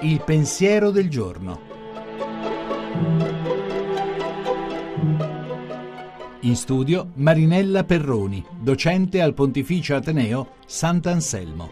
Il pensiero del giorno. In studio Marinella Perroni, docente al Pontificio Ateneo Sant'Anselmo.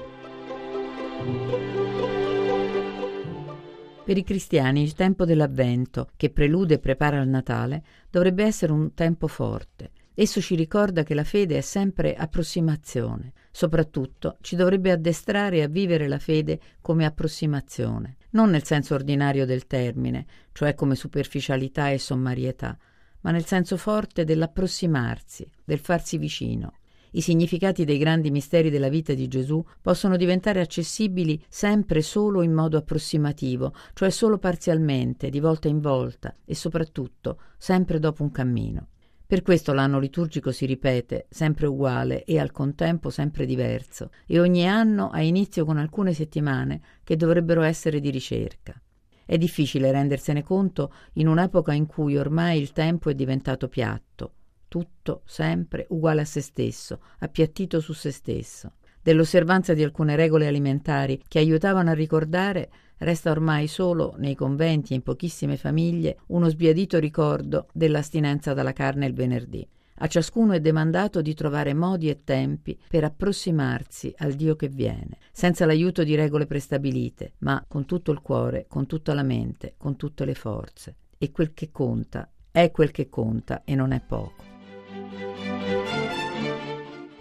Per i cristiani il tempo dell'Avvento, che prelude e prepara il Natale, dovrebbe essere un tempo forte. Esso ci ricorda che la fede è sempre approssimazione. Soprattutto ci dovrebbe addestrare a vivere la fede come approssimazione, non nel senso ordinario del termine, cioè come superficialità e sommarietà, ma nel senso forte dell'approssimarsi, del farsi vicino. I significati dei grandi misteri della vita di Gesù possono diventare accessibili sempre solo in modo approssimativo, cioè solo parzialmente, di volta in volta e soprattutto sempre dopo un cammino. Per questo l'anno liturgico si ripete, sempre uguale e al contempo sempre diverso, e ogni anno ha inizio con alcune settimane che dovrebbero essere di ricerca. È difficile rendersene conto in un'epoca in cui ormai il tempo è diventato piatto, tutto sempre uguale a se stesso, appiattito su se stesso. Dell'osservanza di alcune regole alimentari che aiutavano a ricordare, resta ormai solo nei conventi e in pochissime famiglie uno sbiadito ricordo dell'astinenza dalla carne il venerdì. A ciascuno è demandato di trovare modi e tempi per approssimarsi al Dio che viene, senza l'aiuto di regole prestabilite, ma con tutto il cuore, con tutta la mente, con tutte le forze. E quel che conta è quel che conta e non è poco.